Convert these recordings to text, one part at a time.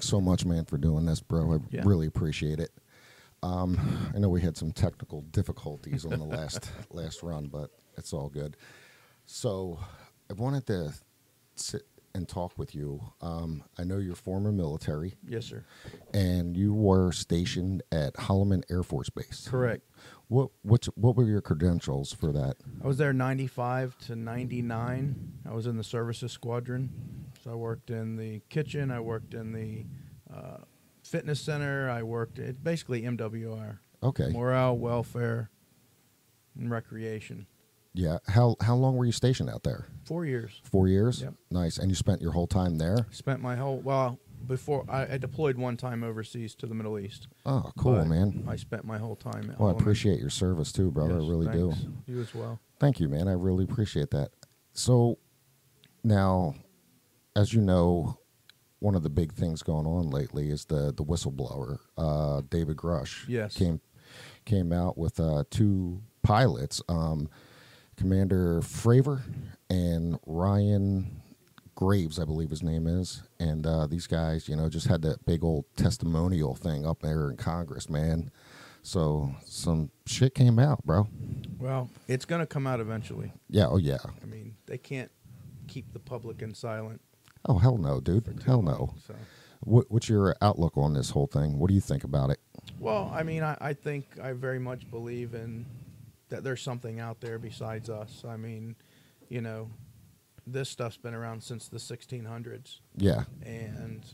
thanks so much, man, for doing this, bro. I Yeah. really appreciate it. Um, I know we had some technical difficulties on the last last run, but it's all good. So, I wanted to sit and talk with you. Um, I know you're former military, Yes, sir. and you were stationed at Holloman Air Force Base. Correct. What what what were your credentials for that? I was there 95 to 99. I was in the services squadron. So I worked in the kitchen. I worked in the uh, fitness center. I worked at basically MWR Okay, morale, welfare, and recreation. yeah. How how long were you stationed out there? Four years. Four years. Yep. Nice. And you spent your whole time there. Spent my whole, well, before I, I deployed one time overseas to the Middle East. Oh, cool, man. I spent my whole time at Well, I appreciate your service too, brother. I Yes, really do. You as well. Thank you, man. I really appreciate that. So, now, as you know, one of the big things going on lately is the the whistleblower, uh, David Grusch. Yes. came came out with uh, two pilots, um, Commander Fravor and Ryan Graves, I believe his name is, and uh, these guys, you know, just had that big old testimonial thing up there in Congress, man. So some shit came out, bro. Well, it's going to come out eventually. Yeah. Oh yeah. I mean, they can't keep the public in silent. Oh hell no, dude. Hell long, no. So, What, what's your outlook on this whole thing? What do you think about it? well, I mean, I, I think I very much believe in that there's something out there besides us. I mean, you know, this stuff's been around since the 1600s, Yeah. and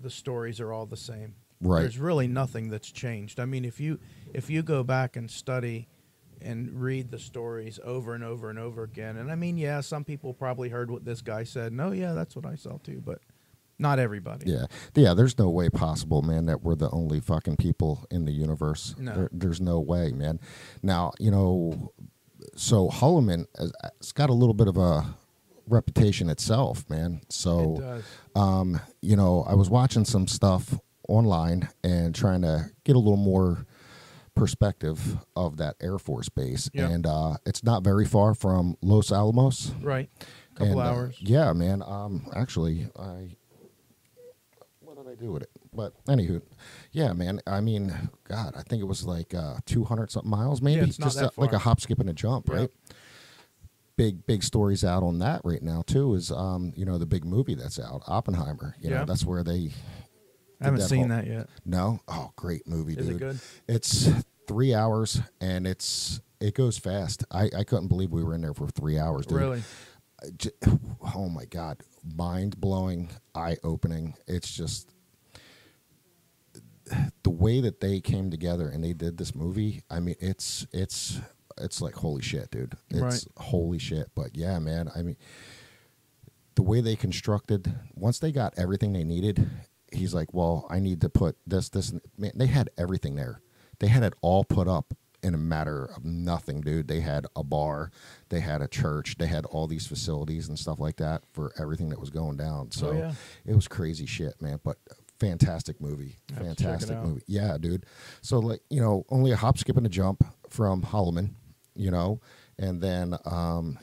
the stories are all the same. Right. There's really nothing that's changed. I mean, if you if you go back and study and read the stories over and over and over again, and I mean, yeah, some people probably heard what this guy said. No, yeah, that's what I saw too, but not everybody. Yeah. Yeah. There's no way possible, man, that we're the only fucking people in the universe. No. There, there's no way, man. Now, you know, so Holloman has has got a little bit of a reputation itself, man. It So, does. um, you know, I was watching some stuff online and trying to get a little more perspective of that Air Force base. Yeah. And uh, it's not very far from Los Alamos. Right. Couple And, uh, hours. yeah, man. Um, actually, I what did I do with it? But anywho, yeah, man. I mean, God, I think it was like uh, two hundred something miles, maybe. it's not Just uh, like a hop, skip, and a jump, Yeah. right? Big, big stories out on that right now too. Is um, you know, the big movie that's out, Oppenheimer. You know, Yeah. that's where they. I haven't that seen whole- that yet. No, oh, great movie, Is dude. it good? It's three hours and it's it goes fast. I I couldn't believe we were in there for three hours, dude. Really? j- oh my god mind blowing eye opening it's just the way that they came together and they did this movie i mean it's it's it's like holy shit dude it's Right. holy shit but yeah man i mean the way they constructed once they got everything they needed he's like well i need to put this this and man they had everything there they had it all put up in a matter of nothing dude. They had a bar they had a church they had all these facilities and stuff like that for everything that was going down. So Oh, yeah. it was crazy shit man but fantastic movie I have to check it fantastic movie. Yeah dude. So like you know only a hop skip and a jump from holloman you know and then um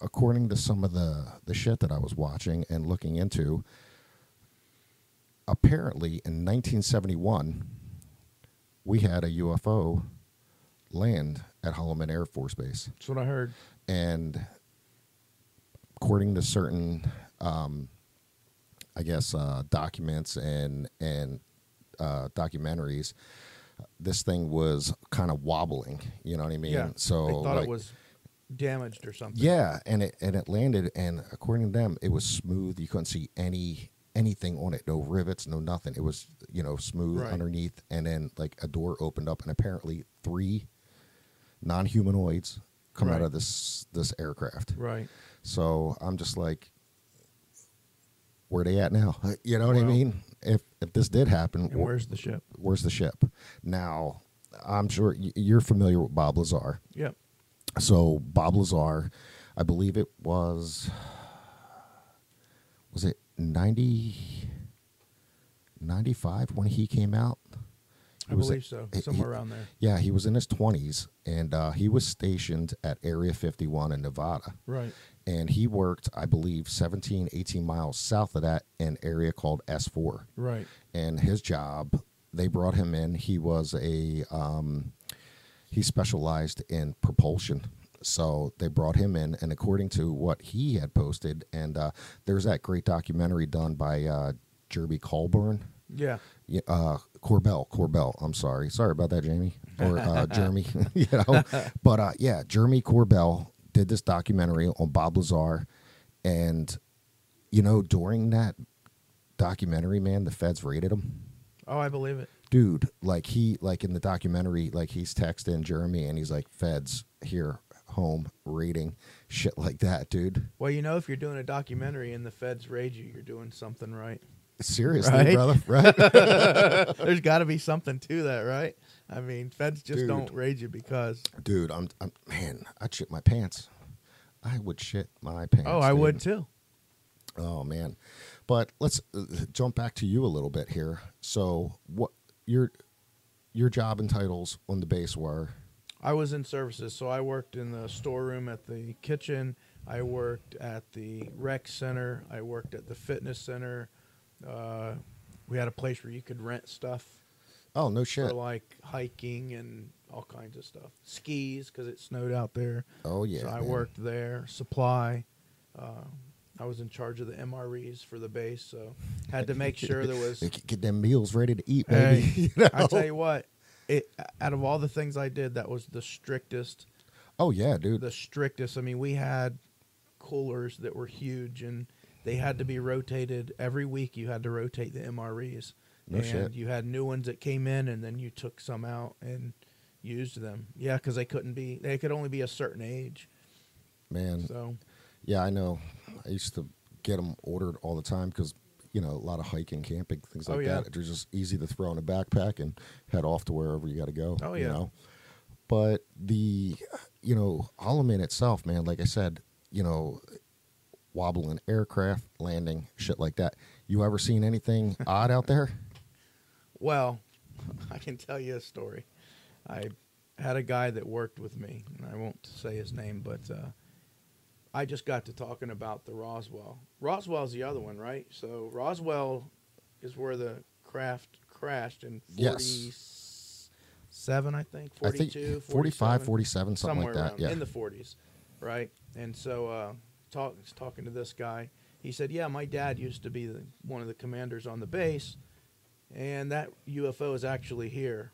according to some of the the shit that I was watching and looking into, apparently in 1971 we had a UFO land at Holloman Air Force Base, That's what I heard. and according to certain, um, I guess, uh, documents and and uh, documentaries, this thing was kind of wobbling. You know what I mean? yeah. So they thought like, it was damaged or something. yeah, and it and it landed, and according to them, it was smooth. You couldn't see any anything on it, no rivets, no nothing. It was you know smooth Right. underneath, and then like a door opened up, and apparently three non-humanoids come out of this this aircraft. Right. So I'm just like, where they at now? You know what I mean? If if this did happen, wh- where's the ship? where's the ship? Now, I'm sure you're familiar with Bob Lazar. Yep. So Bob Lazar, I believe it was was it 90 95 when he came out? I He believe so. he- Somewhere around there. Yeah, he was in his 20s and uh, he was stationed at Area 51 in Nevada. Right. and he worked, I believe, 17, 18 miles south of that in area called S4. Right. And his job, they brought him in. He was a um, he specialized in propulsion. So they brought him in, and according to what he had posted, and uh, there's that great documentary done by uh, Jeremy Colburn. Yeah. Yeah, uh, Corbell, Corbell. I'm sorry, sorry about that, Jamie or uh, Jeremy. you know, but uh, yeah, Jeremy Corbell did this documentary on Bob Lazar, and you know, during that documentary, man, the feds raided him. Oh, I believe it. Dude, like he, like in the documentary, like he's texting Jeremy, and he's like, "Feds here, home, raiding, shit like that, dude." Well, you know, if you're doing a documentary and the feds raid you, you're doing something right. Seriously, Right? brother, right? There's got to be something to that, right? I mean, feds just Dude. don't raid you because. dude, I'm, I'm, man, I'd shit my pants. I would shit my pants. Oh, I dude. would too. Oh man, but let's uh, jump back to you a little bit here. So, what your your job and titles on the base were? I was in services, so I worked in the storeroom at the kitchen. I worked at the rec center. I worked at the fitness center. Uh, we had a place where you could rent stuff Oh no shit. for like hiking and all kinds of stuff. Skis because it snowed out there. Oh yeah. so I man. worked there. Supply. Uh, I was in charge of the MREs for the base, so had to make sure there was. Get them meals ready to eat, baby. Hey, you know? I tell you what, it out of all the things I did, that was the strictest. oh yeah, dude. The strictest. I mean, we had coolers that were huge, and they had to be rotated every week. You had to rotate the MREs, No and shit. you had new ones that came in, and then you took some out and used them. Yeah, because they couldn't be. They could only be a certain age. Man, So yeah, I know. I used to get them ordered all the time because you know a lot of hiking, camping, things like Oh, like yeah. that. They're just easy to throw in a backpack and head off to wherever you got to go. Oh, yeah. You know? But the you know Holloman itself, man. Like I said, you know, wobbling aircraft landing, shit like that. You ever seen anything odd out there? Well, I can tell you a story. I had a guy that worked with me, and I won't say his name, but uh, I just got to talking about the Roswell. Roswell's the other one, right? So Roswell is where the craft crashed in Yes. 47, I think, I think 45, 47, 47, something like that. Yeah. in the 40s, right? And so, uh, talk, talking to this guy, he said, "Yeah, my dad used to be the, one of the commanders on the base, and that UFO is actually here."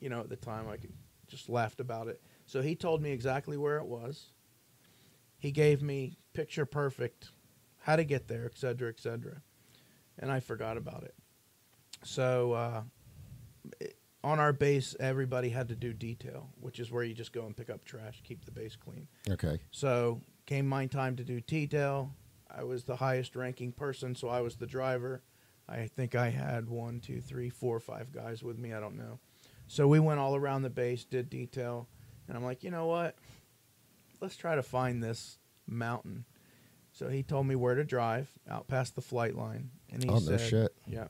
You know, at the time, I just laughed about it. So he told me exactly where it was. He gave me picture perfect how to get there, et cetera, et cetera, and I forgot about it. So uh, it- on our base, everybody had to do detail, which is where you just go and pick up trash, keep the base clean. Okay. So came my time to do detail. I was the highest ranking person, so I was the driver. I think I had one, two, three, four, five guys with me. I don't know. So we went all around the base, did detail, and I'm like, you know what? Let's try to find this mountain. So he told me where to drive out past the flight line, and he Oh, no said, shit. Yeah,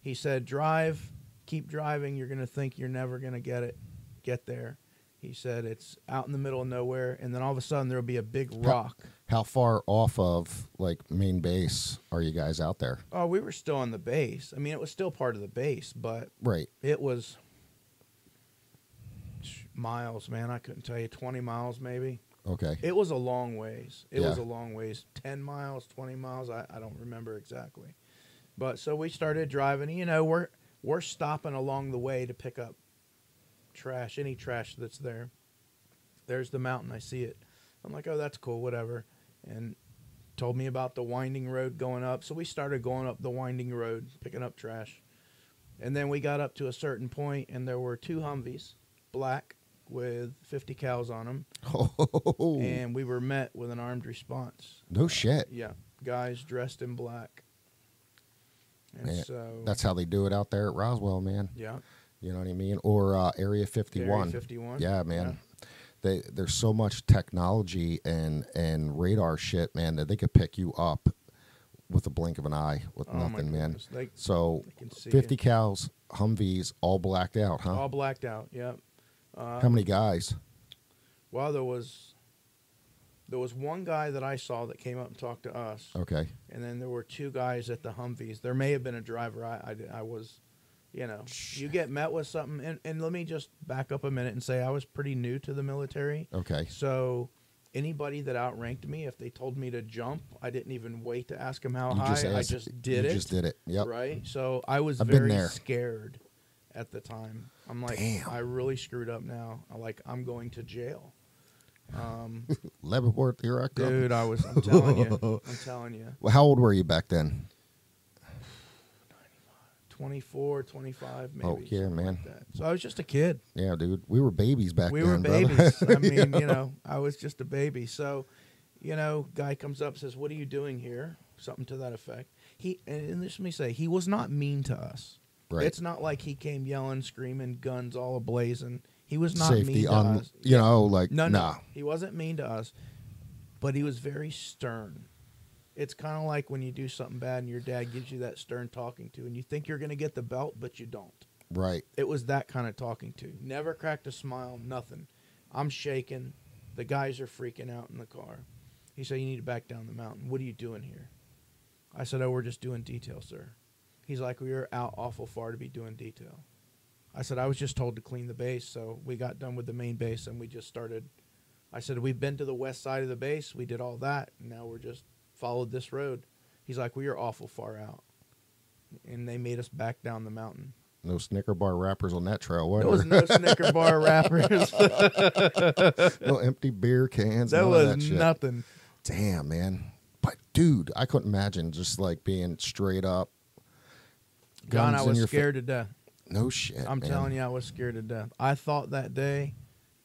he said, drive, keep driving. You're gonna think you're never gonna get it, get there. He said it's out in the middle of nowhere, and then all of a sudden there'll be a big rock. How far off of like main base are you guys out there? Oh, we were still on the base. I mean, it was still part of the base, but Right. it was miles, man. I couldn't tell you, twenty miles maybe. Okay. It was a long ways. It was a long ways. Ten miles, twenty miles. I, I don't remember exactly. But so we started driving. You know, we're we're stopping along the way to pick up trash, any trash that's there. There's the mountain. I see it. I'm like, oh, that's cool, whatever. And told me about the winding road going up. So we started going up the winding road, picking up trash. And then we got up to a certain point, and there were two Humvees, black, with 50 cals on them Oh, and we were met with an armed response. no shit. Yeah, guys dressed in black. And Man, so That's how they do it out there at Roswell, man. yeah, You know what I mean? Or uh, Area 51. Area 51. Yeah, man. They there's so much technology and and radar shit, man, that they could pick you up with a blink of an eye with Oh nothing, man. They, So they 50 it. cals, Humvees, all blacked out, huh? all blacked out. Yep. Uh, How many guys? Well, there was There was one guy that I saw that came up and talked to us, Okay. and then there were two guys at the Humvees. There may have been a driver. I, I, I was, you know, you get met with something. And, and let me just back up a minute and say I was pretty new to the military. Okay. So anybody that outranked me, if they told me to jump, I didn't even wait to ask them how You high. just I just did you it. just did it. Yep. Right. So I was I've been very there. scared at the time. I'm like, Damn. I really screwed up now. I like I'm going to jail. Um, Leavenworth, here I come. dude, I was. I'm telling you. I'm telling you. Well, how old were you back then? 24, 25, maybe. Oh, yeah, man. Like that. So I was just a kid. Yeah, dude. We were babies back we then. We were babies. I mean, you know, I was just a baby. So, you know, guy comes up says, "What are you doing here?" Something to that effect. He and let me say, he was not mean to us. Right. It's not like he came yelling, screaming, guns all ablazing. He was not Safety mean to on, us. you know, like No, nah. no, he wasn't mean to us, but he was very stern. It's kind of like when you do something bad and your dad gives you that stern talking to, and you think you're going to get the belt, but you don't. Right. It was that kind of talking to. Never cracked a smile, nothing. I'm shaking. The guys are freaking out in the car. He said, You need to back down the mountain. What are you doing here? I said, Oh, we're just doing detail, sir. He's like, We are out awful far to be doing detail. I said, I was just told to clean the base. So we got done with the main base and we just started. I said, We've been to the west side of the base. We did all that. And now we're just followed this road. He's like, We are awful far out. And they made us back down the mountain. No Snicker bar wrappers on that trail. What? There was no Snicker bar wrappers. no empty beer cans. that was that nothing. Damn, man. But dude, I couldn't imagine just like being straight up. John, guns I was scared to death. no shit. I'm man. telling you, I was scared to death. I thought that day,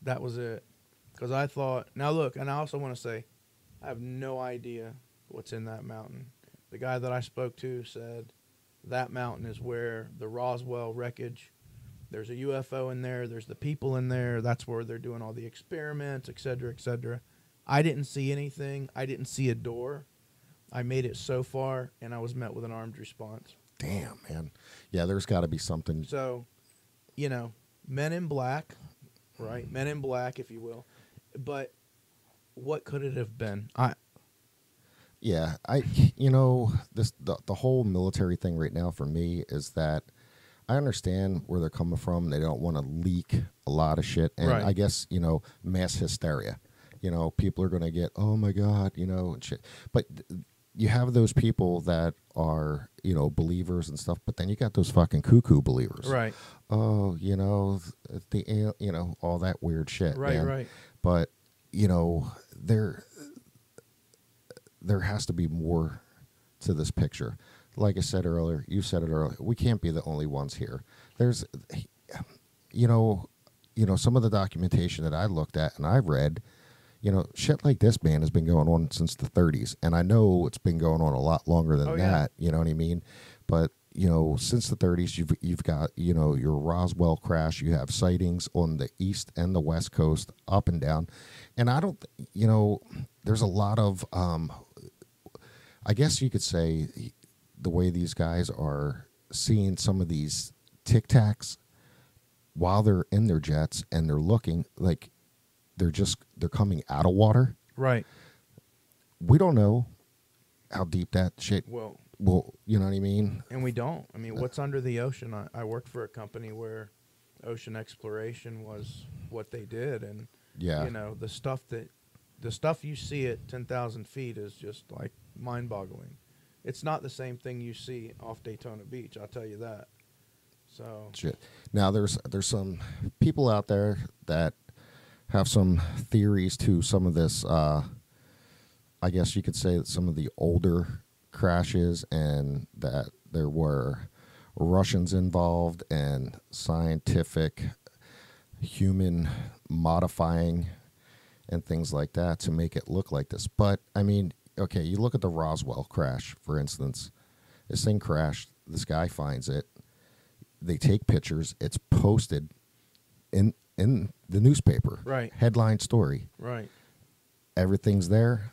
that was it, because I thought. Now look, and I also want to say, I have no idea what's in that mountain. The guy that I spoke to said that mountain is where the Roswell wreckage. There's a UFO in there. There's the people in there. That's where they're doing all the experiments, et cetera, et cetera. I didn't see anything. I didn't see a door. I made it so far, and I was met with an armed response. Damn, man. Yeah, there's got to be something. So, you know, Men in Black, right? Men in Black, if you will. But what could it have been? I Yeah, I you know this the the whole military thing right now for me is that I understand where they're coming from. They don't want to leak a lot of shit, and Right. I guess you know mass hysteria. You know, people are going to get oh my god, you know, and shit. But th- you have those people that are you know believers and stuff, but then you got those fucking cuckoo believers. right, Oh, you know the you know all that weird shit. right, man right. but you know there there has to be more to this picture like i said earlier you said it earlier we can't be the only ones here there's you know you know some of the documentation that i looked at and I've read you know shit like this man has been going on since the 30s and i know it's been going on a lot longer than Oh, yeah. that you know what i mean? But you know since the 30s you've you've got you know your Roswell crash you have sightings on the east and the west coast up and down. And i don't you know there's a lot of um i guess you could say the way these guys are seeing some of these tic tacs while they're in their jets and they're looking like they're just they're coming out of water Right. we don't know how deep that shit Well, will you know what i mean and we don't. I mean, uh, what's under the ocean? I, I worked for a company where ocean exploration was what they did, and yeah you know the stuff that the stuff you see at 10,000 feet is just like mind-boggling. It's not the same thing you see off Daytona Beach. I'll tell you that. So shit. Now there's there's some people out there that have some theories to some of this. Uh, I guess you could say that some of the older crashes and that there were Russians involved and scientific human modifying and things like that to make it look like this. But I mean, okay, you look at the Roswell crash, for instance. This thing crashed. This guy finds it. They take pictures. It's posted in in the newspaper. Right. Headline story. right. Everything's there.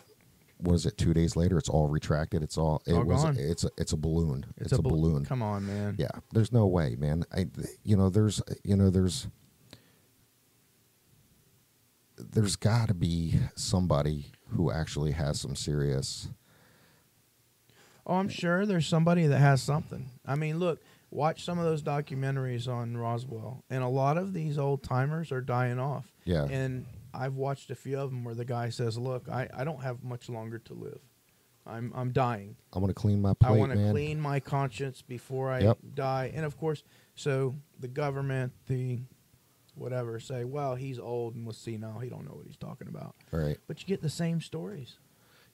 What is it? Two days later, it's all retracted. It's all. It all was. gone. It's a. It's a balloon. It's, a, bal- balloon. Come on, man. Yeah, there's no way, man. I, you know, there's, you know, there's, there's got to be somebody who actually has some serious. Oh, I'm sure there's somebody that has something. I mean, look, watch some of those documentaries on Roswell, and a lot of these old timers are dying off. Yeah. And I've watched a few of them where the guy says, "Look, I, I don't have much longer to live. I'm I'm dying. I want to clean my plate. I want to clean my conscience before I Yep. die." And of course, so the government, the whatever, say, "Well, he's old and was senile. He don't know what he's talking about." Right. But you get the same stories.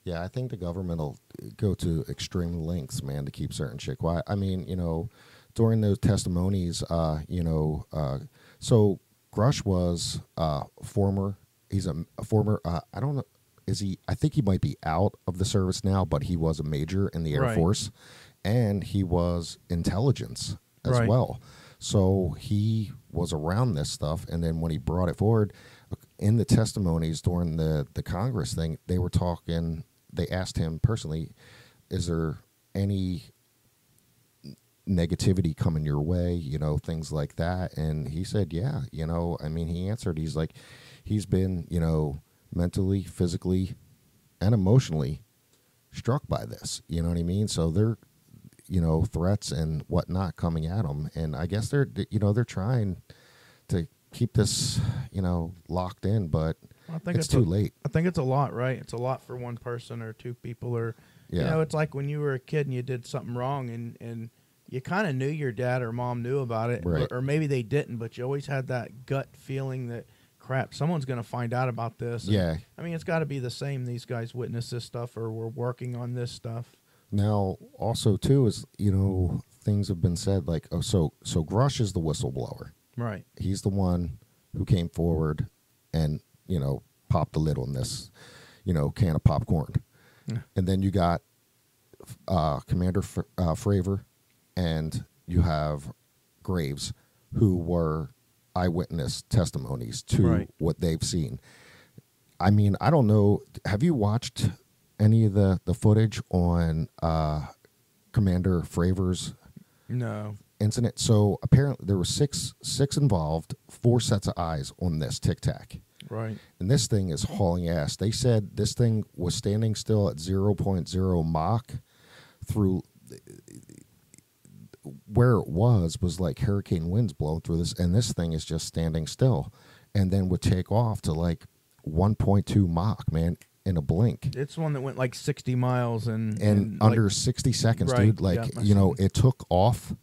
Yeah, I think the government will go to extreme lengths, man, to keep certain shit quiet. I mean, you know, during those testimonies, uh, you know, uh, so Grusch was uh, former. He's a, a former. Uh, I don't know. Is he? I think he might be out of the service now, but he was a major in the Air Right. Force, and he was intelligence as Right. well. So he was around this stuff, and then when he brought it forward in the testimonies during the the Congress thing, they were talking. They asked him personally, "Is there any negativity coming your way? You know, things like that." And he said, "Yeah." You know, I mean, he answered. He's like, he's been, you know, mentally, physically, and emotionally struck by this. You know what I mean? So they're, you know, threats and whatnot coming at them, and I guess they're, you know, they're trying to keep this, you know, locked in, but I think it's it's too a- late. I think it's a lot, right? It's a lot for one person or two people, or you know, it's like when you were a kid and you did something wrong, and and you kind of knew your dad or mom knew about it, Right. or, or maybe they didn't, but you always had that gut feeling that crap, someone's going to find out about this. And, Yeah. I mean, it's got to be the same. These guys witnessed this stuff, or were working on this stuff. Now, also too is you know things have been said like oh so so Grusch is the whistleblower. Right. He's the one who came forward and you know popped the lid on this you know can of popcorn, Yeah. and then you got uh, Commander F- uh, Fravor, and you have Graves, who were eyewitness testimonies to Right. what they've seen. I mean, I don't know. Have you watched any of the the footage on uh, Commander Fravor's No. incident? So apparently, there were six six involved, four sets of eyes on this Tic Tac, Right. and this thing is hauling ass. They said this thing was standing still at 0.0 Mach through where it was was like hurricane winds blowing through this, and this thing is just standing still, and then would take off to like 1.2 Mach, man, in a blink. It's one that went like sixty miles and And like- under 60 seconds, Right, dude, like, yeah, you know, it took off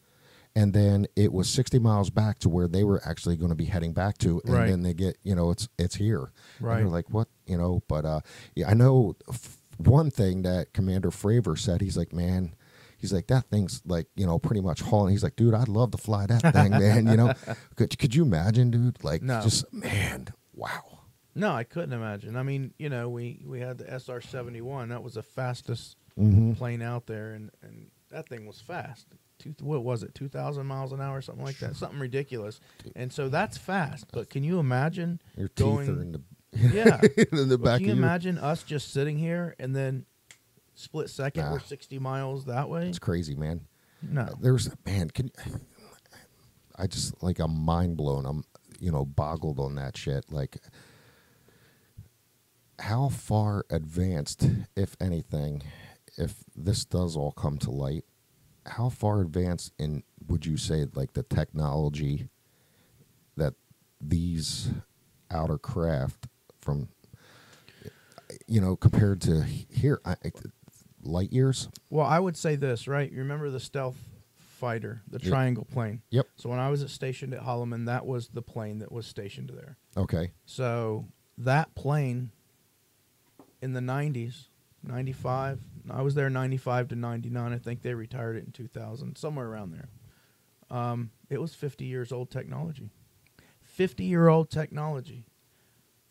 and then it was 60 miles back to where they were actually going to be heading back to and Right. then they get you know it's it's here and Right. they're like what you know but uh yeah i know f- one thing that commander fravor said he's like man he's like that thing's like you know pretty much hauling he's like dude i'd love to fly that thing man you know could, could you imagine dude like No. just man wow No, I couldn't imagine. I mean, you know, we we had the SR seventy one. That was the fastest hmm plane out there, and and that thing was fast. Two, what was it? Two thousand miles an hour, something like that, something ridiculous. And so that's fast. But can you imagine your teeth going? are in the yeah. in the back can you imagine us just sitting here and then split second Nah. we're sixty miles that way? it's crazy man No. there's man can i just like i'm mind blown i'm you know boggled on that shit like how far advanced if anything if this does all come to light how far advanced in would you say like the technology that these outer craft from you know compared to here I- light years Well, I would say this, right? You remember the stealth fighter, the Yeah. triangle plane? Yep. So when I was stationed at Holloman, that was the plane that was stationed there. okay So that plane in the 90s, 95, I was there 95 to 99. I think they retired it in 2000, somewhere around there. Um, it was 50 years old technology. 50 year old technology.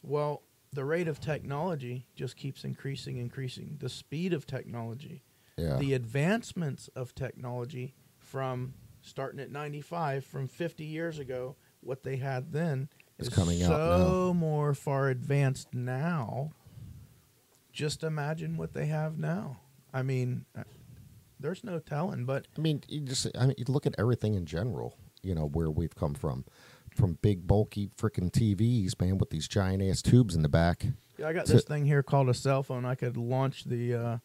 Well, the rate of technology just keeps increasing, increasing. The speed of technology, yeah the advancements of technology from starting at 95 from 50 years ago what they had then It's is coming out so more far advanced now just imagine what they have now i mean uh, there's no telling but I mean, you just I mean, you look at everything in general. You know where we've come from, from big bulky freaking TVs, man, with these giant ass tubes in the back. Yeah, I got to- this thing here called a cell phone. I could launch the, uh,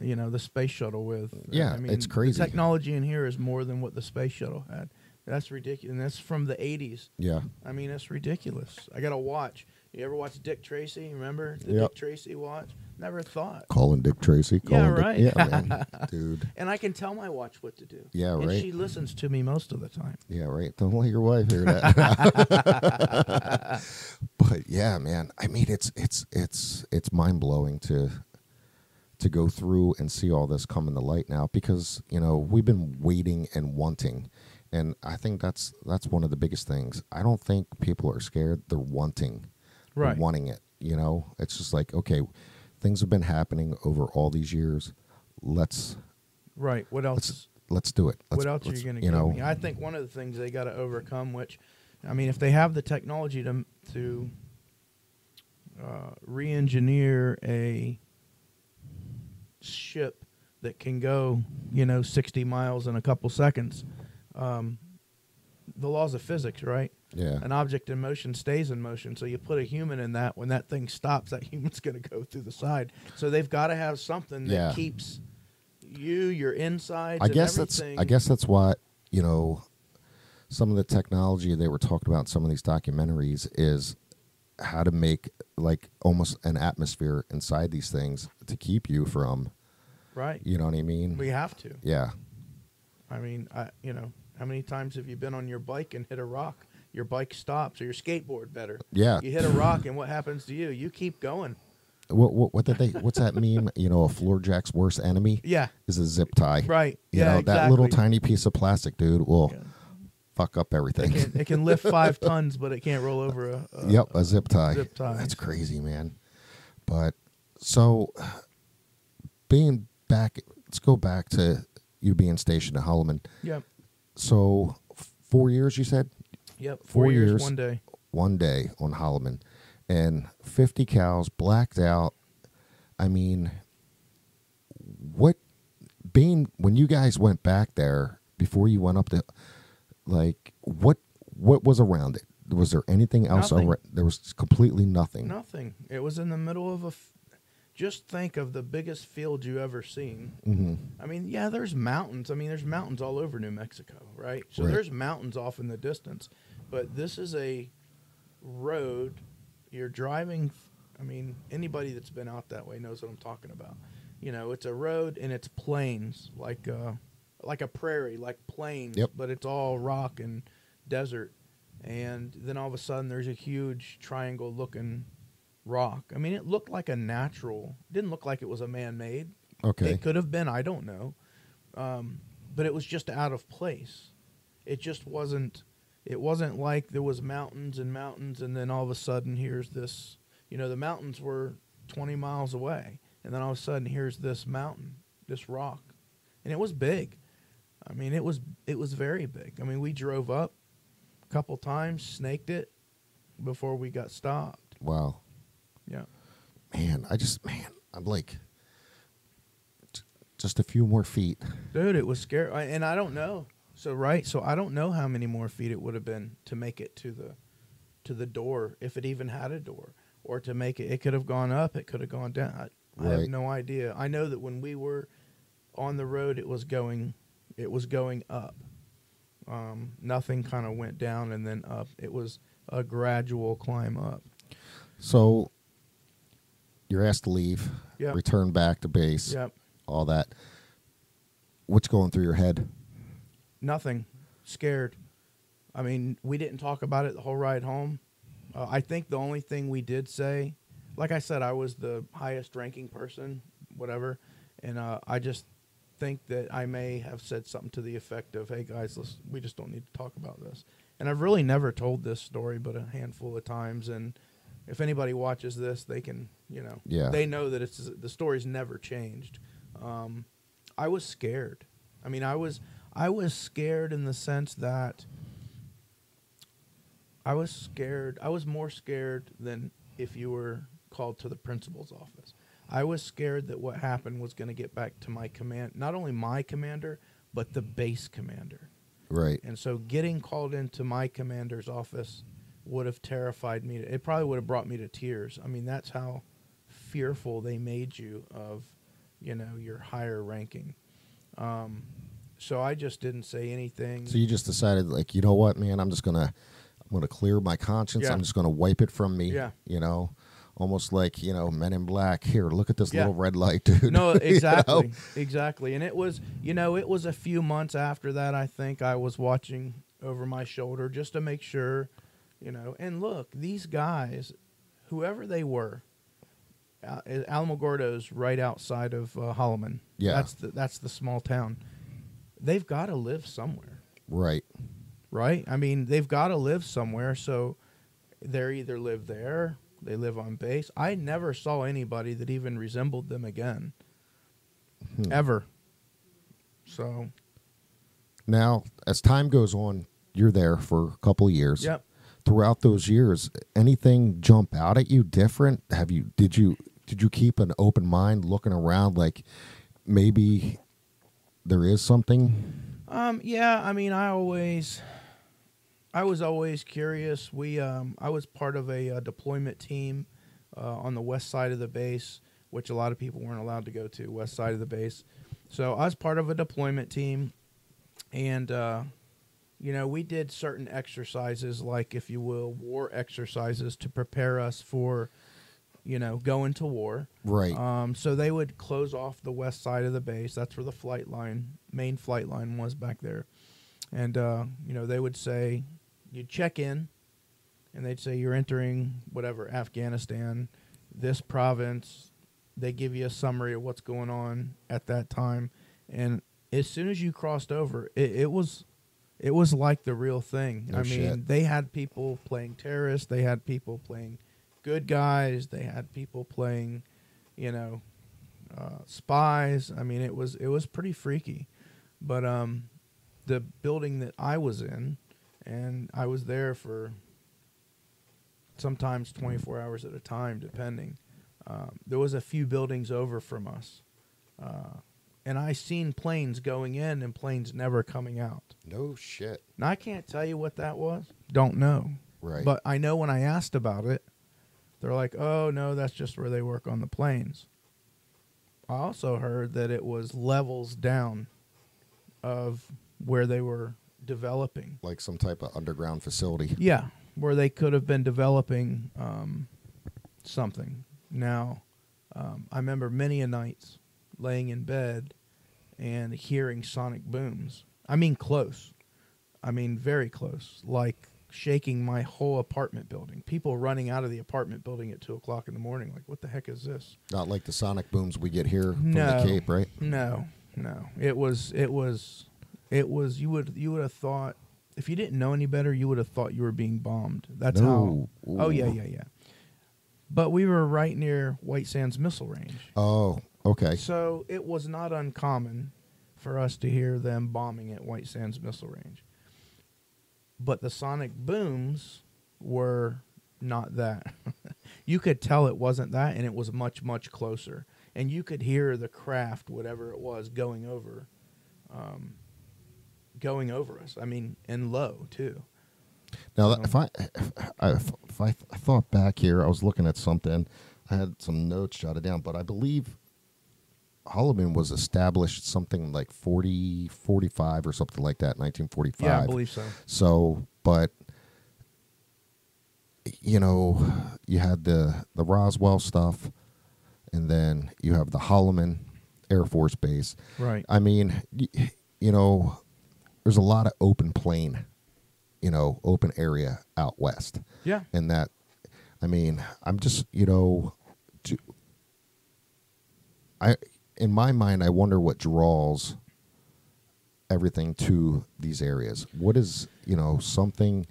you know, the space shuttle with. Yeah, I mean, it's crazy. The technology in here is more than what the space shuttle had. That's ridiculous. And that's from the '80s. Yeah. I mean, that's ridiculous. I got a watch. You ever watch Dick Tracy? Remember the Yep. Dick Tracy watch? Never thought. Calling Dick Tracy. Yeah, Calling Dick- right. yeah, man. Dude. And I can tell my watch what to do. Yeah, and right. she listens to me most of the time. Yeah, right. Don't let your wife hear that. but yeah, man. I mean, it's it's it's it's mind blowing to to go through and see all this come into light now because you know we've been waiting and wanting, and I think that's that's one of the biggest things. I don't think people are scared; they're wanting, Right. wanting it. You know, it's just like okay, things have been happening over all these years. Let's Right. What else? let's let's do it. Let's, what else are you going to you give know, me? I think one of the things they got to overcome, which, I mean, if they have the technology to to uh, re-engineer a ship that can go, you know, sixty miles in a couple seconds, um, the laws of physics, right? yeah. An object in motion stays in motion. So you put a human in that. When that thing stops, that human's going to go through the side. So they've got to have something that Yeah. keeps you, your insides. I guess that's. I guess that's what you know. Some of the technology they were talking about in some of these documentaries is how to make like almost an atmosphere inside these things to keep you from. Right. You know what I mean? We have to. yeah. I mean, I you know, how many times have you been on your bike and hit a rock? Your bike stops, or your skateboard better. Yeah. You hit a rock, and what happens to you? You keep going. What, what what did they? What's that meme? You know, a floor jack's worst enemy Yeah. is a zip tie. Right. You yeah. know that little tiny piece of plastic, dude, will Yeah. fuck up It everything. can, it can lift five tons, but it can't roll over a. a yep, a zip tie. zip tie. That's crazy, man. But so being back, let's go back to you being stationed at Holloman. Yep. So four years, you said, Yep. Four Four, years, years. one day. one day on Holloman, and fifty cals blacked out. I mean, what being when you guys went back there before you went up to, like what what was around it? Was there anything else? Nothing. Around, there was completely nothing. Nothing. It was in the middle of a. F- just think of the biggest field you ever seen. hmm I mean, yeah, there's mountains. I mean, there's mountains all over New Mexico, right? So Right. there's mountains off in the distance, but this is a road. You're driving. I mean, anybody that's been out that way knows what I'm talking about. You know, it's a road and it's plains, like uh, like a prairie, like plains, Yep. but it's all rock and desert. And then all of a sudden, there's a huge triangle-looking rock. I mean, it looked like a natural. Didn't look like it was a man-made. Okay. It could have been. I don't know. Um, but it was just out of place. It just wasn't. It wasn't like there was mountains and mountains, and then all of a sudden here's this. You know, the mountains were 20 miles away, and then all of a sudden here's this mountain, this rock, and it was big. I mean, it was it was very big. I mean, we drove up a couple times, snaked it before we got stopped. wow, Yeah. man, I just man, I'm like just a few more feet. Dude, it was scary, I- and I don't know. So right, so I don't know how many more feet it would have been to make it to the to the door, if it even had a door, or to make it. It could have gone up, it could have gone down. I, I have no idea. I know that when we were on the road, it was going, it was going up. Um, nothing kind of went down and then up. It was a gradual climb up. So you're asked to leave, Yep. return back to base, Yep. all that. What's going through your head? Nothing. Scared. I mean, we didn't talk about it the whole ride home. Uh, I think the only thing we did say, like I said, I was the highest ranking person, whatever, and uh, I just think that I may have said something to the effect of, "Hey guys, let's we just don't need to talk about this." And I've really never told this story, but a handful of times. And if anybody watches this, they can, you know, Yeah. they know that it's the story's never changed. Um, I was scared. I mean, I was I was scared in the sense that I was scared. I was more scared than if you were called to the principal's office. I was scared that what happened was going to get back to my command, not only my commander, but the base commander. Right. And so getting called into my commander's office would have terrified me. It probably would have brought me to tears. I mean, that's how fearful they made you of, you know, your higher ranking. Um, so I just didn't say anything. So you just decided, like, you know what, man? I'm just gonna, I'm gonna clear my conscience. Yeah. I'm just gonna wipe it from me. Yeah. You know, almost like you know, Men in Black. Here, look at this Yeah. little red light, dude. No, You know? exactly, exactly. And it was, you know, it was a few months after that. I think I was watching over my shoulder just to make sure, you know. And look, these guys, whoever they were, Al- Alamogordo's right outside of uh, Holloman. Yeah. that's the that's the small town. They've got to live somewhere, Right. right? I mean, they've got to live somewhere. So they either live there, they live on base. I never saw anybody that even resembled them again, Hmm. ever. So Now, as time goes on, you're there for a couple of years. Yep. Throughout those years, anything jump out at you different? Have you did you did you keep an open mind, looking around, like maybe there is something? Um, yeah, I mean, I always, I was always curious. We, um, I was part of a, uh deployment team uh, on the west side of the base, which a lot of people weren't allowed to go to. West side of the base, so I was part of a deployment team, and uh, you know, we did certain exercises, like if you will, war exercises to prepare us for, you know, going to war. Right. Um, so they would close off the west side of the base. That's where the flight line, main flight line, was back there. And uh, you know, they would say, you'd check in, and they'd say you're entering whatever Afghanistan, this province. They give you a summary of what's going on at that time, and as soon as you crossed over, it, it was, it was like the real thing. No I mean, shit. they had people playing terrorists. They had people playing good guys. They had people playing, you know, uh, spies. I mean, it was it was pretty freaky. But um, the building that I was in, and I was there for sometimes 24 hours at a time, depending. Um, there was a few buildings over from us, uh, and I seen planes going in and planes never coming out. no shit. Now I can't tell you what that was. Don't know. Right. But I know when I asked about it, they're like, "Oh no, that's just where they work on the planes." I also heard that it was levels down of where they were developing. like some type of underground facility. Yeah, where they could have been developing um, something. Now, um, I remember many a nights laying in bed and hearing sonic booms. I mean, close. I mean, very close. Like shaking my whole apartment building. People running out of the apartment building at two o'clock in the morning. Like, what the heck is this? Not like the sonic booms we get here from No. the Cape, right? No, no. It was it was it was you would you would have thought if you didn't know any better, you would have thought you were being bombed. That's No. how Oh yeah, yeah, yeah. But we were right near White Sands Missile Range. Oh, okay. So it was not uncommon for us to hear them bombing at White Sands Missile Range. But the sonic booms were not that. you could tell it wasn't that, and it was much, much closer. And you could hear the craft, whatever it was, going over, um, going over us. I mean, and low too. Now, So- if I, if I, I thought back here, I was looking at something. I had some notes jotted down, but I believe Holloman was established something like 40, 45 or something like that, 1945. Yeah, I believe so. So, but you know, you had the the Roswell stuff, and then you have the Holloman Air Force Base. Right. I mean, you know, there's a lot of open plain, you know, open area out west, Yeah. and that, I mean, I'm just, you know, I in my mind, I wonder what draws everything to these areas. What is, you know, something?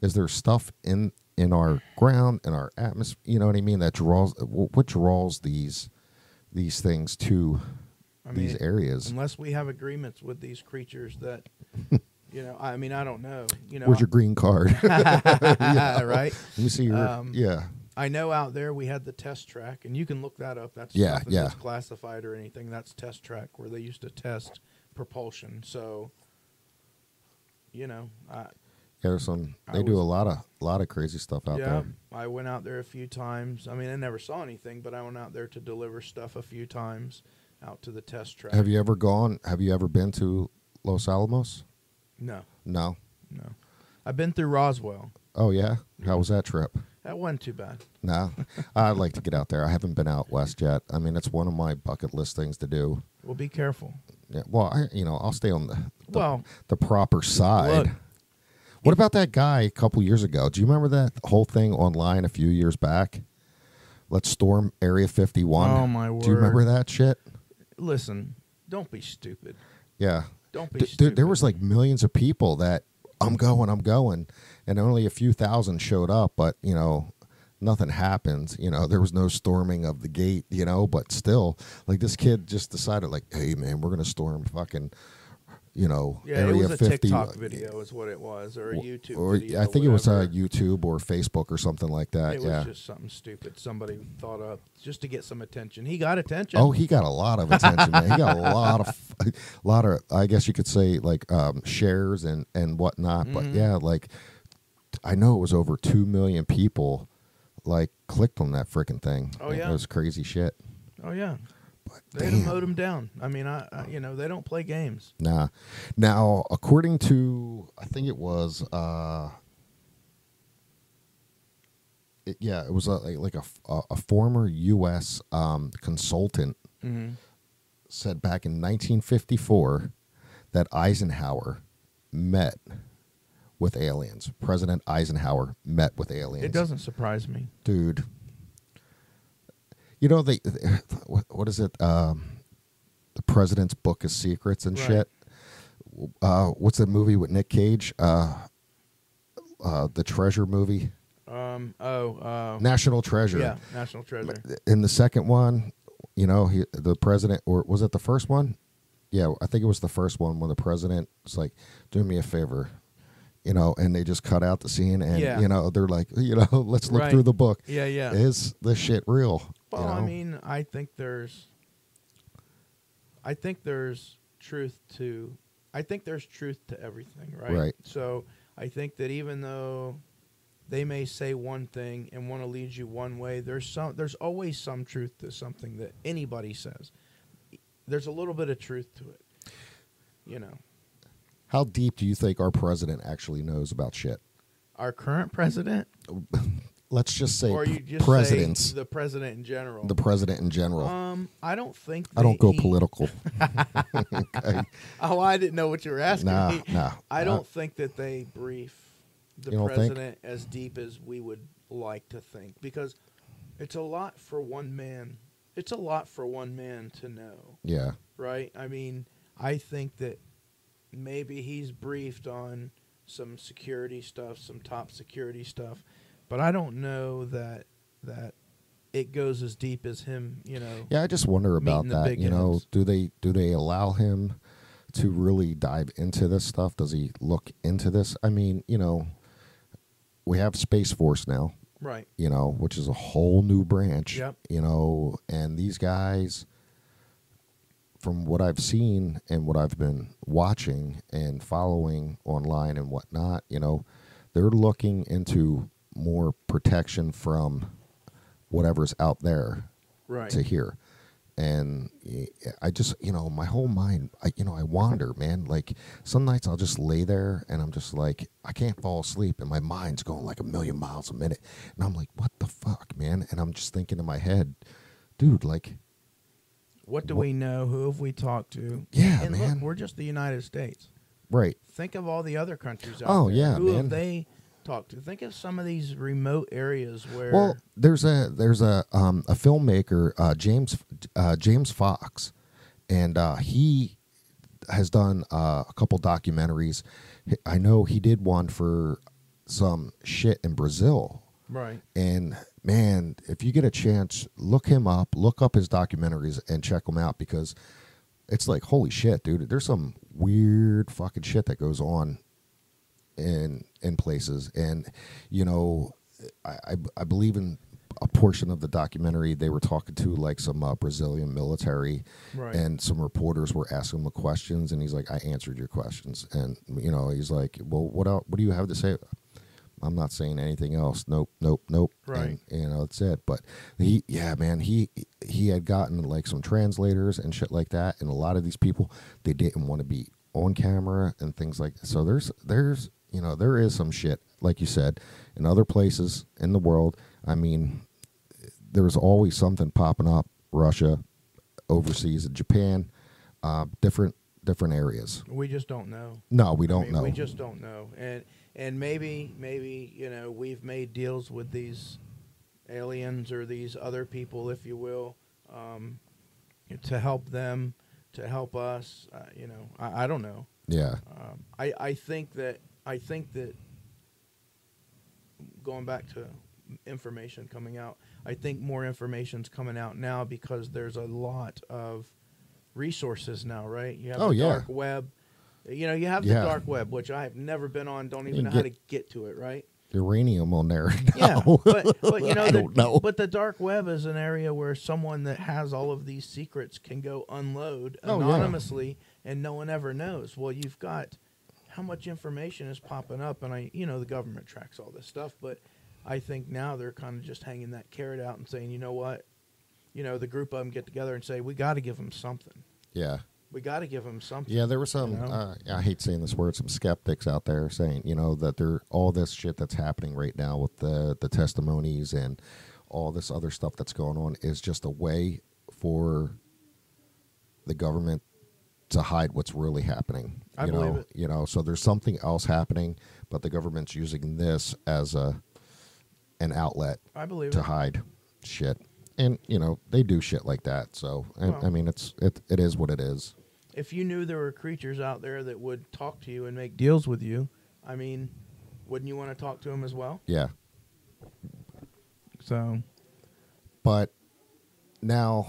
Is there stuff in in our ground in our atmosphere? You know what I mean? That draws. wh- What draws these these things to I these mean, areas? unless we have agreements with these creatures that, you know, I mean, I don't know. You know, Where's your green card? yeah. right? Let me see your. Um, yeah. I know out there we had the test track, and you can look that up. That's Yeah, nothing yeah. that's classified or anything. That's test track where they used to test propulsion. So you know, I, there's some. They do a lot of lot of crazy stuff out yeah, there. I went out there a few times. I mean, I never saw anything, but I went out there to deliver stuff a few times out to the test track. Have you ever gone? Have you ever been to Los Alamos? No, No. no. I've been through Roswell. Oh yeah. How was that trip? That wasn't too bad. No, I'd like to get out there. I haven't been out west yet. I mean, it's one of my bucket list things to do. Well, be careful. Yeah, well, I, you know, I'll stay on the the, Well, the proper side. Look, what about that guy a couple years ago? Do you remember that whole thing online a few years back? Let's storm Area 51. Oh, my word! Do you remember that shit? listen, don't be stupid. Yeah. Don't be D- stupid. there was like millions of people that I'm going, I'm going, and only a few thousand showed up. But you know, nothing happened. You know, there was no storming of the gate. You know, but still, like this kid just decided, like, hey man, we're gonna storm fucking, you know, Yeah, area it was a 50. TikTok video, is what it was, or a YouTube Or video. I think it was uh. YouTube or Facebook or something like that. It was yeah. just something stupid somebody thought up just to get some attention. He got attention. Oh, he got a lot of attention. man. He got a lot of, a lot of, I guess you could say like um, shares and and whatnot. But Mhm. yeah, like I know it was over two million people like clicked on that freaking thing. Oh, yeah. it was crazy shit. Oh yeah, But they mowed him down. I mean, I, I you know they don't play games. nah. Now, according to I think it was, uh it, yeah, it was a, like, like a, f- a- a former U.S. Um, consultant Mm-hmm. said back in 1954 that Eisenhower met with aliens. President Eisenhower met with aliens. It doesn't surprise me. dude. You know they, what, what is it? Um, the President's Book of Secrets and Right. shit. Uh, what's that movie with Nick Cage? Uh, uh, the Treasure movie, Um. Oh. Uh, National Treasure. Yeah. National Treasure. in the second one, you know, he the president or was it the first one? Yeah, I think it was the first one when the president was like, "Do me a favor," you know, and they just cut out the scene, and Yeah. you know, they're like, you know, let's look Right. through the book. Yeah. Yeah. Is this shit real? Well, you know? I mean, I think there's, I think there's truth to, I think there's truth to everything, right? Right. So I think that even though they may say one thing and want to lead you one way, there's some, there's always some truth to something that anybody says. There's a little bit of truth to it, you know. How deep do you think our president actually knows about shit? Our current president, Let's just say or you just presidents, say the president in general. the president in general. um, I don't think I don't go political. okay. Oh, I didn't know what you were asking Nah, me. nah. I Uh, don't think that they brief the don't think? president as deep as we would like to think because it's a lot for one man. It's a lot for one man to know, Yeah. right? I mean, I think that maybe he's briefed on some security stuff, some top security stuff, but I don't know that that it goes as deep as him, you know. Yeah, I just wonder about that. You know, do they do they allow him to really dive into this stuff? Does he look into this? I mean, you know, we have Space Force now, Right. you know, which is a whole new branch. Yep. You know, and these guys from what I've seen and what I've been watching and following online and whatnot, you know, they're looking into more protection from whatever's out there Right. to hear. And eh, I just, you know, my whole mind, I, you know, I wander, man. Like some nights I'll just lay there and I'm just like, I can't fall asleep, and my mind's going like a million miles a minute, and I'm like, what the fuck, man? And I'm just thinking in my head, dude, like, What do we know? Who have we talked to? Yeah, and man. look, we're just the United States. right? Think of all the other countries out Oh, there. yeah, Who man. have they talked to? Think of some of these remote areas where. Well, there's a there's a um, a filmmaker uh, James uh, James Fox, and uh, he has done uh, a couple documentaries. I know he did one for some shit in Brazil, right. and man, if you get a chance, look him up, look up his documentaries, and check them out because it's like holy shit, dude. There's some weird fucking shit that goes on in in places, and you know, I I, I believe in a portion of the documentary they were talking to like some uh, Brazilian military, Right. and some reporters were asking him questions, and he's like, "I answered your questions," and you know, he's like, "Well, what else? What do you have to say?" I'm not saying anything else. Nope, nope, nope. Right. And, you know, that's it. But he, yeah, man, he he had gotten like some translators and shit like that, and a lot of these people they didn't want to be on camera and things like. that. So there's there's you know there is some shit like you said in other places in the world. I mean, there's always something popping up. Russia, overseas, Japan, uh, different different areas. we just don't know. No, we don't mean, know. We just don't know, and and maybe maybe you know we've made deals with these aliens or these other people, if you will, um, to help them, to help us. Uh, you know, I, I don't know. yeah, Um, I I think that I think that going back to information coming out, I think more information's coming out now because there's a lot of resources now, right? You have Oh, the yeah. dark web. You know, you have Yeah. the dark web, which I have never been on. Don't even You know how to get- to it, right? uranium on there. Yeah, but, but you know, I the, don't know. But the dark web is an area where someone that has all of these secrets can go unload Oh, yeah. anonymously, and no one ever knows. Well, you've got how much information is popping up, and I, you know, the government tracks all this stuff, but I think now they're kind of just hanging that carrot out and saying, you know what, you know, the group of them get together and say, we got to give them something. yeah. We got to give them something. Yeah, there were some. You know? uh, I hate saying this word. Some skeptics out there saying, you know, that there all this shit that's happening right now with the the testimonies and all this other stuff that's going on is just a way for the government to hide what's really happening. I you believe know, it. you know. So there's something else happening, but the government's using this as a an outlet I believe to it. hide shit. And you know they do shit like that. So I, Well- I mean, it's it it is what it is. If you knew there were creatures out there that would talk to you and make deals with you, I mean, wouldn't you want to talk to them as well? Yeah. So, But now,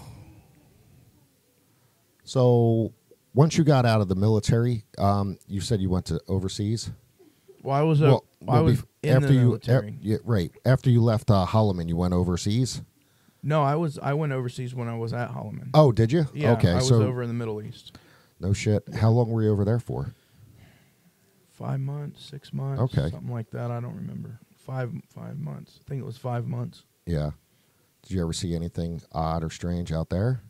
so once you got out of the military, um, you said you went to overseas. well, I was a, well, I was bef- in after the you, military. ap- yeah, right after you left uh, Holloman, you went overseas. no, I was I went overseas when I was at Holloman. Oh, did you? yeah, Okay, I was so over in the Middle East. No shit. How long were you over there for? Five months, six months, Okay. something like that. I don't remember. Five five months. I think it was five months. Yeah. Did you ever see anything odd or strange out there?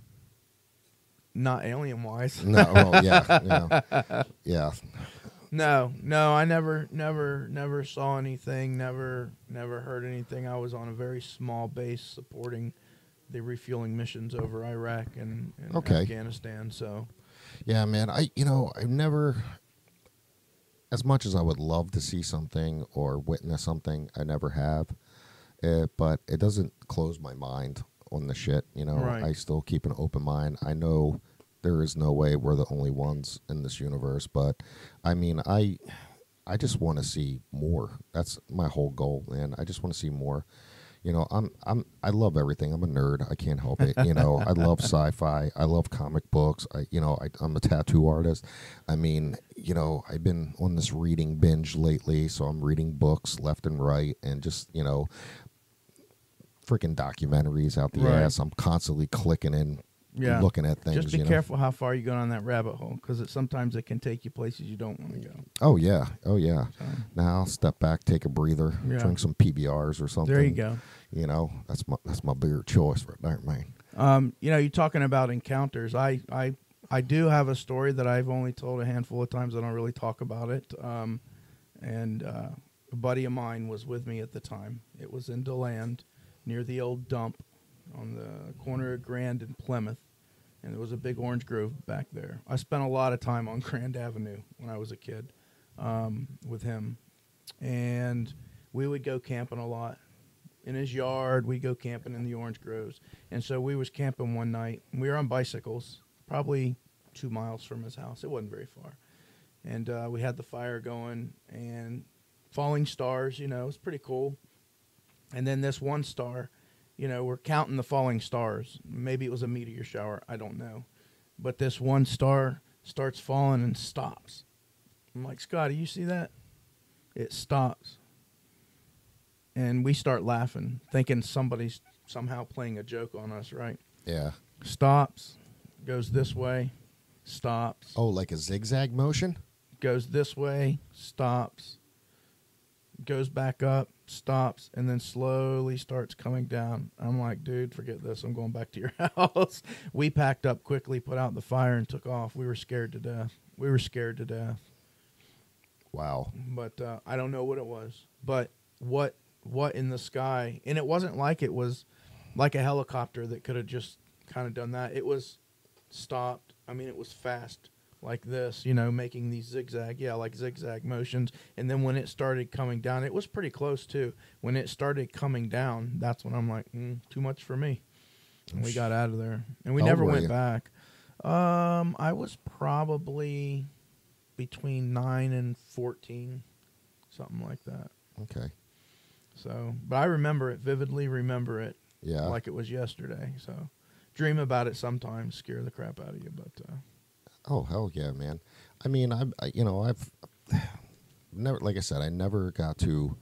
Not alien wise. No. Well, yeah. Yeah. Yeah. No, no, I never, never, never saw anything. Never, never heard anything. I was on a very small base supporting the refueling missions over Iraq and, and Okay. Afghanistan. So, Yeah, man. I you know I've never, as much as I would love to see something or witness something, I never have. Uh, but it doesn't close my mind on the shit. You know, Right. I still keep an open mind. I know there is no way we're the only ones in this universe, but I mean, I I just want to see more. That's my whole goal, man. I just want to see more. You know, I'm I'm I love everything. I'm a nerd. I can't help it. You know, I love sci-fi. I love comic books. I you know, I, I'm a tattoo artist. I mean, you know, I've been on this reading binge lately, so I'm reading books left and right, and just you know, freaking documentaries out the Right. ass. I'm constantly clicking in, Yeah. looking at things. just be you know? careful how far you go on that rabbit hole because it sometimes it can take you places you don't want to go. Oh yeah, oh yeah. So, Now I'll step back, take a breather, Yeah. drink some PBRs or something. there you go. You know, that's my that's my beer choice right there, man. Um, you know, you're talking about encounters. I, I, I do have a story that I've only told a handful of times. I don't really talk about it. Um, and uh, a buddy of mine was with me at the time. It was in Deland, near the old dump, on the corner of Grand and Plymouth, and there was a big orange grove back there. I spent a lot of time on Grand Avenue when I was a kid um, with him, and we would go camping a lot in his yard. we'd go camping in the orange groves, and so we was camping one night. We were on bicycles, probably two miles from his house. It wasn't very far, and uh, we had the fire going and falling stars. You know, it was pretty cool. And then this one star, you know, we're counting the falling stars. Maybe it was a meteor shower. I don't know, but this one star starts falling and stops. I'm like, Scotty, you see that? It stops. and we start laughing, thinking somebody's somehow playing a joke on us, right? Yeah. Stops, goes this way, stops, Oh, like a zigzag motion? goes this way, stops, goes back up, stops, and then slowly starts coming down. I'm like, dude, forget this. I'm going back to your house. we packed up quickly, put out the fire, and took off. We were scared to death. We were scared to death. Wow. But uh, I don't know what it was. But what what in the sky? And it wasn't like it was like a helicopter that could have just kind of done that. It was stopped. I mean, it was fast like this, you know, making these zigzag, yeah, like zigzag motions. And then when it started coming down, it was pretty close too. When it started coming down, that's when I'm like, mm, too much for me. And we got out of there, and we How never went you? back. Um, I was probably between nine and fourteen, something like that. Okay. So, but I remember it vividly. Remember it Yeah. like it was yesterday. So, dream about it sometimes, scare the crap out of you. But uh, Oh hell yeah, man! I mean, I, I you know I've never, like I said, I never got to.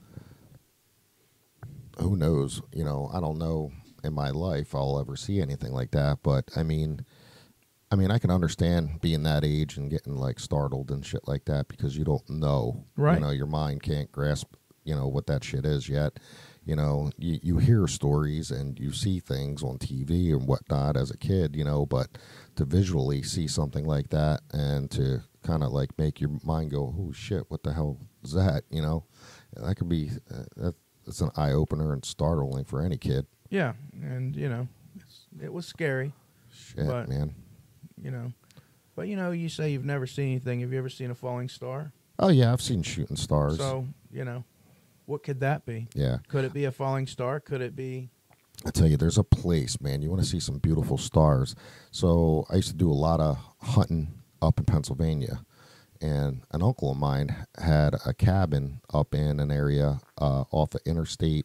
Who knows? You know, I don't know in my life I'll ever see anything like that. But I mean, I mean, I can understand being that age and getting like startled and shit like that because you don't know. Right. You know, your mind can't grasp. You know what that shit is yet. You know, you, you hear stories and you see things on TV and whatnot as a kid, you know, but to visually see something like that and to kind of like make your mind go, oh shit, what the hell is that? You know, that could be, uh, that, that's an eye opener and startling for any kid. yeah, and you know, it's, it was scary. Shit, But- man. You know, but you know, you say you've never seen anything. Have you ever seen a falling star? Oh yeah, I've seen shooting stars. So you know, what could that be? yeah, Could it be a falling star? Could it be? I tell you, there's a place, man. You want to see some beautiful stars. So I used to do a lot of hunting up in Pennsylvania, and an uncle of mine had a cabin up in an area uh, off of Interstate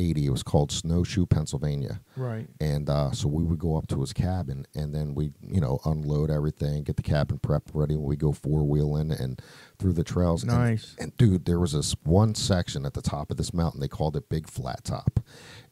80. It was called Snowshoe, Pennsylvania. Right. And uh, so we would go up to his cabin, and then we, you know, unload everything, get the cabin prep ready. when We go four wheeling and through the trails. And- Nice. And, dude, there was this one section at the top of this mountain. They called it Big Flat Top,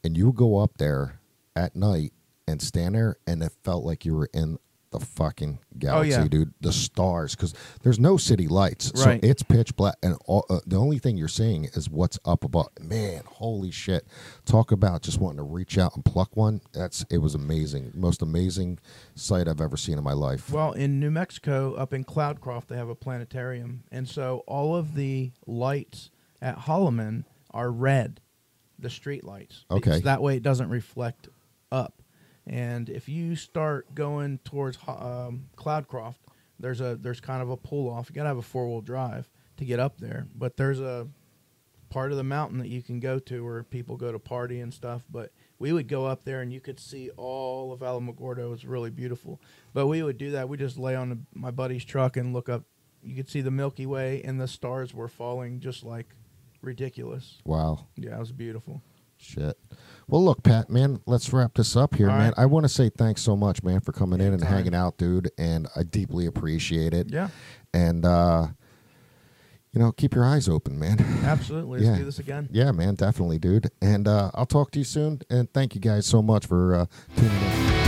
and you would go up there at night and stand there, and it felt like you were in the fucking galaxy, Oh, yeah. dude. The stars, because there's no city lights, so it's pitch black, and all, uh, the only thing you're seeing is what's up above. Man, holy shit! Talk about just wanting to reach out and pluck one. That's it was amazing, most amazing sight I've ever seen in my life. Well, in New Mexico, up in Cloudcroft, they have a planetarium, and so all of the lights at Holloman are red, the street lights. Okay. That way, it doesn't reflect up. And if you start going towards um, Cloudcroft, there's a there's kind of a pull off. You gotta have a four wheel drive to get up there, but there's a part of the mountain that you can go to where people go to party and stuff. But we would go up there and you could see all of Alamogordo. It was really beautiful. But we would do that. We just lay on the, my buddy's truck and look up. You could see the Milky Way and the stars were falling just like ridiculous. Wow. Yeah, it was beautiful. Shit. Well, look, Pat, man, let's wrap this up here, All man. right. I want to say thanks so much, man, for coming in and hanging out, dude. And I deeply appreciate it. Yeah, And, uh, you know, keep your eyes open, man. absolutely. Let's Yeah. do this again. yeah, man, definitely, dude. And uh, I'll talk to you soon. And thank you guys so much for uh, tuning in.